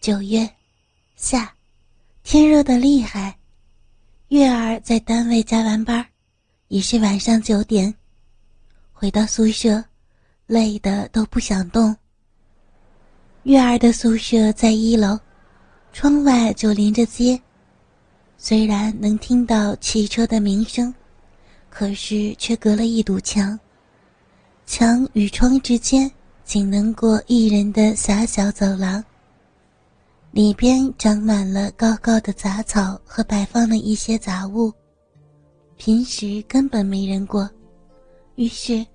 九月，夏，天热的厉害。月儿在单位加完班，已是晚上九点，回到宿舍，累得都不想动。月儿的宿舍在一楼，窗外就临着街，虽然能听到汽车的鸣声，可是却隔了一堵墙，墙与窗之间仅能过一人的狭小走廊。里边长满了高高的杂草和摆放了一些杂物，平时根本没人过，于是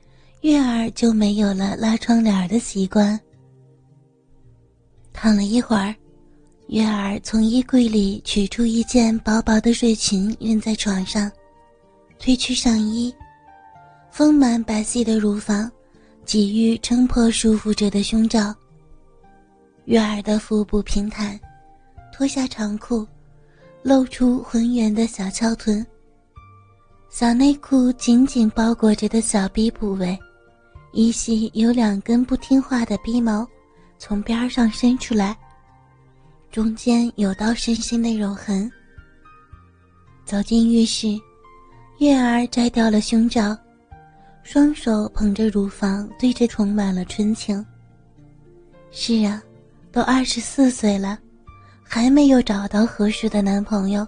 月儿就没有了拉窗帘的习惯。躺了一会儿，月儿从衣柜里取出一件薄薄的睡裙，扔在床上，褪去上衣，丰满白皙的乳房，给予撑破束缚着的胸罩。月儿的腹部平坦，脱下长裤，露出浑圆的小翘臀。小内裤紧紧包裹着的小臂部位，依稀有两根不听话的逼毛从边上伸出来，中间有道深深的肉痕。走进浴室，月儿摘掉了胸罩，双手捧着乳房，对着充满了纯情。是啊。都二十四岁了，还没有找到合适的男朋友，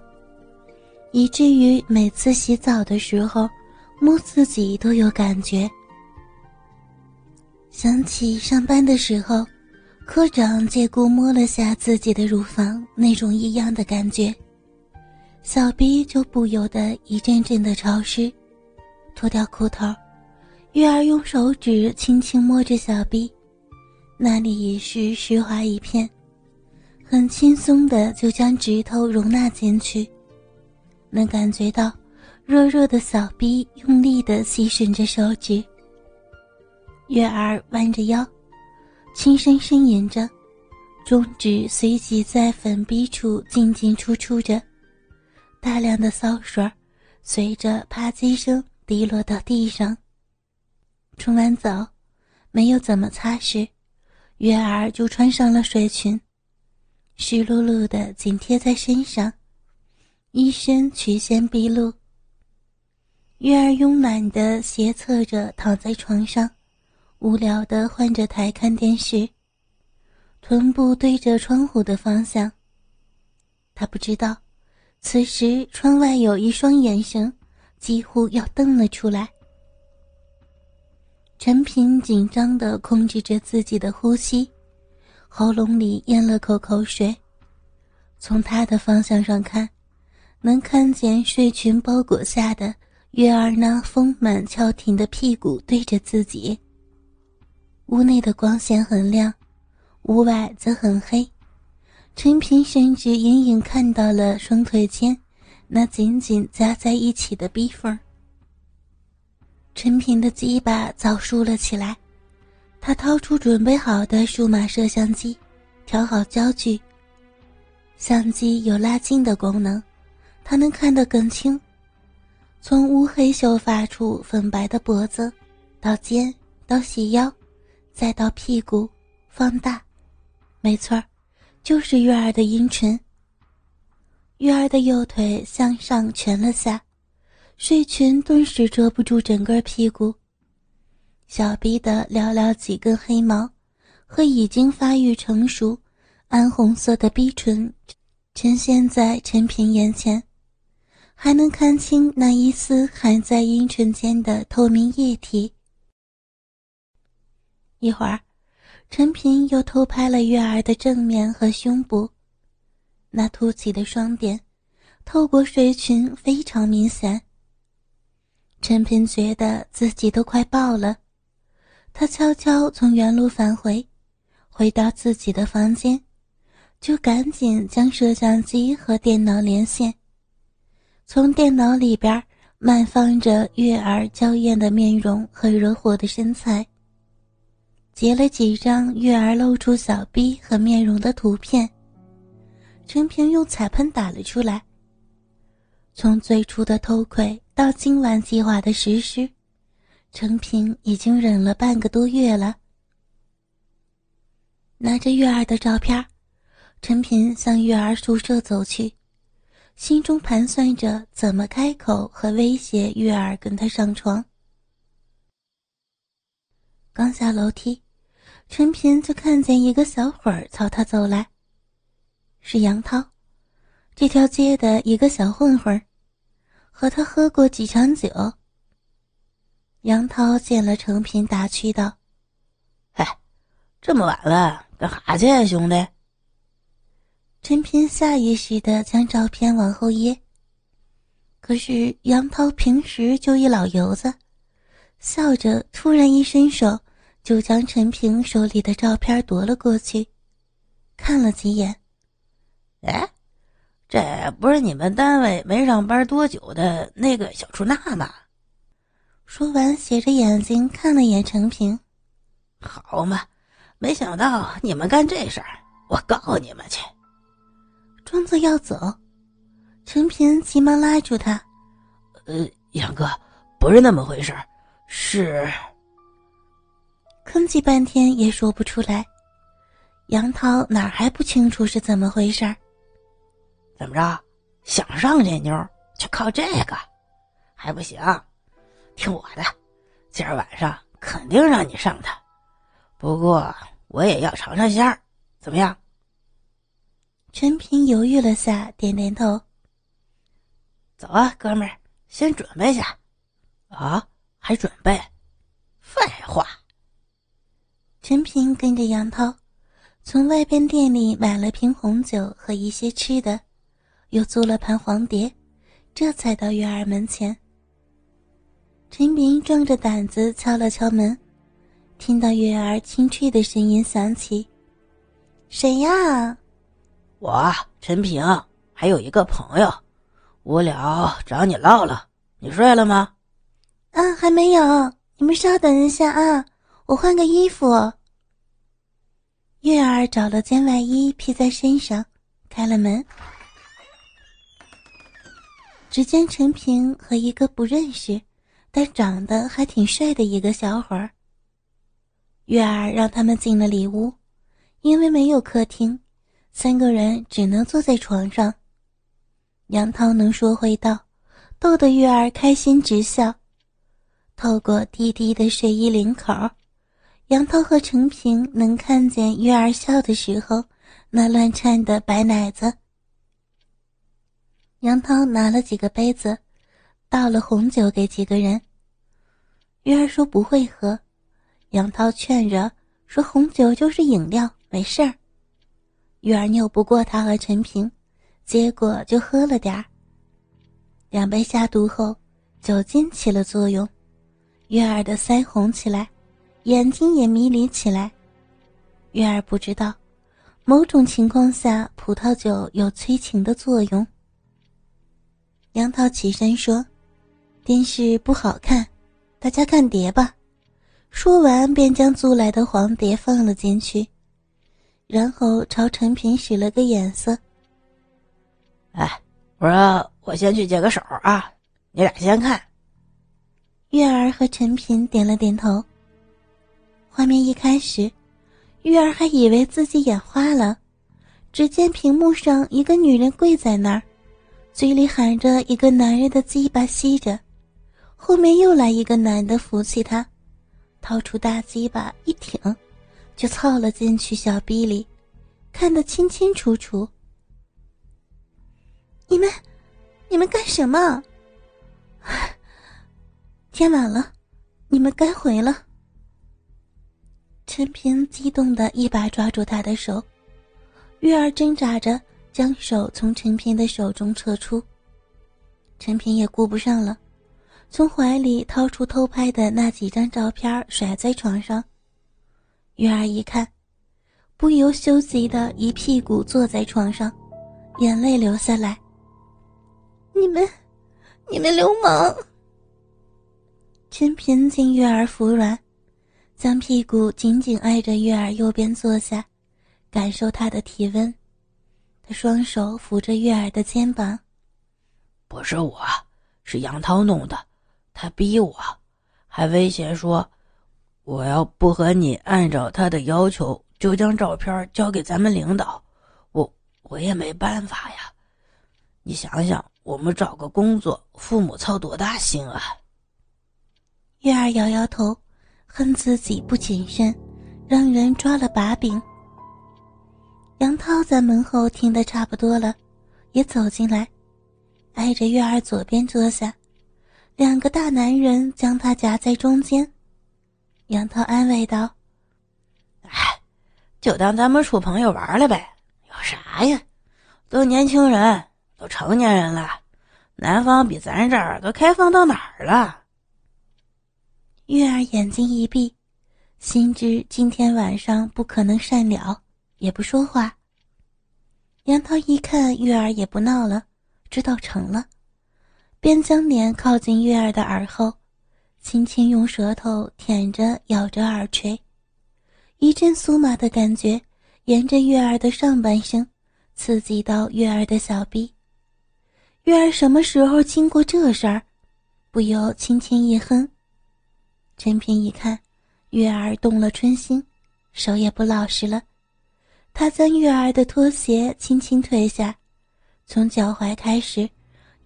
以至于每次洗澡的时候，摸自己都有感觉。想起上班的时候，科长借故摸了下自己的乳房，那种异样的感觉，小臂就不由得一阵阵的潮湿。脱掉裤头，月儿用手指轻轻摸着小臂。那里已是湿滑一片，很轻松的就将指头容纳进去，能感觉到弱弱的小臂用力的吸吮着手指。月儿弯着腰，轻声呻吟着，中指随即在粉壁处进进出出着，大量的骚水随着啪叽声滴落到地上。冲完澡，没有怎么擦拭。月儿就穿上了睡裙，湿漉漉的紧贴在身上，一身曲线毕露。月儿慵懒的斜侧着躺在床上，无聊的换着台看电视，臀部对着窗户的方向。他不知道，此时窗外有一双眼神，几乎要瞪了出来。陈平紧张地控制着自己的呼吸，喉咙里咽了口口水。从他的方向上看，能看见睡裙包裹下的月儿那丰满翘挺的屁股对着自己。屋内的光线很亮，屋外则很黑。陈平甚至隐隐看到了双腿间那紧紧夹在一起的逼缝。陈平的鸡巴早竖了起来，他掏出准备好的数码摄像机，调好焦距。相机有拉近的功能，他能看得更清。从乌黑秀发处粉白的脖子，到肩，到细腰，再到屁股，放大，没错儿，就是月儿的阴唇。月儿的右腿向上蜷了下。睡裙顿时遮不住整个屁股，小臂的寥寥几根黑毛和已经发育成熟、暗红色的逼唇呈现在陈平眼前，还能看清那一丝含在阴唇间的透明液体。一会儿，陈平又偷拍了月儿的正面和胸部，那凸起的双点透过睡裙非常明显。陈平觉得自己都快爆了，他悄悄从原路返回，回到自己的房间，就赶紧将摄像机和电脑连线。从电脑里边慢放着月儿娇艳的面容和惹火的身材，截了几张月儿露出小臂和面容的图片。陈平用彩喷打了出来。从最初的偷窥到今晚计划的实施，陈平已经忍了半个多月了。拿着月儿的照片，陈平向月儿宿舍走去，心中盘算着怎么开口和威胁月儿跟他上床。刚下楼梯，陈平就看见一个小伙儿朝他走来，是杨涛，这条街的一个小混混和他喝过几场酒。杨涛见了陈平，打趣道：“哎，这么晚了，干哈去，兄弟？”陈平下意识的将照片往后掖，可是杨涛平时就一老油子，笑着突然一伸手，就将陈平手里的照片夺了过去，看了几眼。哎，这不是你们单位没上班多久的那个小出纳吗？说完，斜着眼睛看了眼陈平。好嘛，没想到你们干这事儿，我告你们去！庄子要走，陈平急忙拉住他：“呃，杨哥，不是那么回事是……”吭叽半天也说不出来。杨涛哪还不清楚是怎么回事怎么着？想上这妞，就靠这个？还不行？听我的，今儿晚上肯定让你上他。不过我也要尝尝鲜儿，怎么样？陈平犹豫了下，点点头。走啊，哥们儿，先准备下。啊，还准备？废话。陈平跟着杨涛，从外边店里买了瓶红酒和一些吃的，又租了盘黄碟，这才到月儿门前。陈平壮着胆子敲了敲门，听到月儿清脆的声音响起：“谁呀？”我陈平还有一个朋友，无聊找你唠唠。你睡了吗？啊，还没有。你们稍等一下啊，我换个衣服。月儿找了件外衣披在身上，开了门。只见陈平和一个不认识，但长得还挺帅的一个小伙儿。月儿让他们进了里屋，因为没有客厅。三个人只能坐在床上。杨涛能说会道，逗得月儿开心直笑。透过低低的睡衣领口，杨涛和陈平能看见月儿笑的时候那乱颤的白奶子。杨涛拿了几个杯子，倒了红酒给几个人。月儿说不会喝，杨涛劝着说红酒就是饮料，没事儿。月儿拗不过他和陈平，结果就喝了点儿。两杯下肚后，酒精起了作用，月儿的腮红起来，眼睛也迷离起来。月儿不知道，某种情况下葡萄酒有催情的作用。杨涛起身说：“电视不好看，大家看碟吧。”说完便将租来的黄碟放了进去。然后朝陈平使了个眼色。哎，我说我先去解个手啊，你俩先看。月儿和陈平点了点头。画面一开始，月儿还以为自己眼花了，只见屏幕上一个女人跪在那儿，嘴里喊着一个男人的鸡巴吸着，后面又来一个男的扶起他，掏出大鸡巴一挺。就凑了进去小逼里，看得清清楚楚。你们，你们干什么？天晚了，你们该回了。陈平激动的一把抓住他的手，月儿挣扎着将手从陈平的手中撤出。陈平也顾不上了，从怀里掏出偷拍的那几张照片，甩在床上。月儿一看，不由羞急的一屁股坐在床上，眼泪流下来。你们，你们流氓！陈平见月儿服软，将屁股紧紧挨着月儿右边坐下，感受她的体温。他双手扶着月儿的肩膀。不是我，是杨涛弄的，他逼我，还威胁说。我要不和你按照他的要求，就将照片交给咱们领导，我我也没办法呀。你想想，我们找个工作，父母操多大心啊！月儿摇摇头，恨自己不谨慎，让人抓了把柄。杨涛在门后听得差不多了，也走进来，挨着月儿左边坐下，两个大男人将他夹在中间。杨涛安慰道：“哎，就当咱们处朋友玩了呗，有啥呀？都年轻人，都成年人了，南方比咱这儿都开放到哪儿了？”月儿眼睛一闭，心知今天晚上不可能善了。也不说话。杨涛一看月儿也不闹了，知道成了，便将脸靠近月儿的耳后，轻轻用舌头舔着咬着耳垂，一阵酥麻的感觉沿着月儿的上半身刺激到月儿的小臂。月儿什么时候经过这事儿，不由轻轻一哼。陈平一看，月儿动了春心，手也不老实了。他将月儿的拖鞋轻轻褪下，从脚踝开始，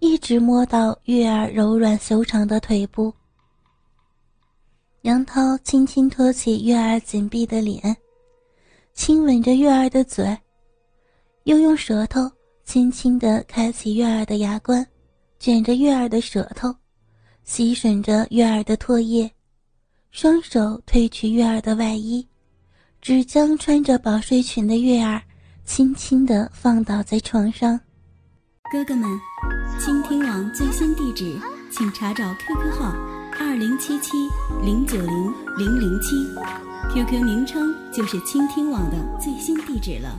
一直摸到月儿柔软修长的腿部。杨涛轻轻托起月儿紧闭的脸，亲吻着月儿的嘴，又用舌头轻轻地开启月儿的牙关，卷着月儿的舌头，吸吮着月儿的唾液，双手褪去月儿的外衣。只将穿着薄睡裙的月儿轻轻地放倒在床上。哥哥们，倾听网最新地址，请查找 QQ 号二零七七零九零零零七，QQ 名称就是倾听网的最新地址了。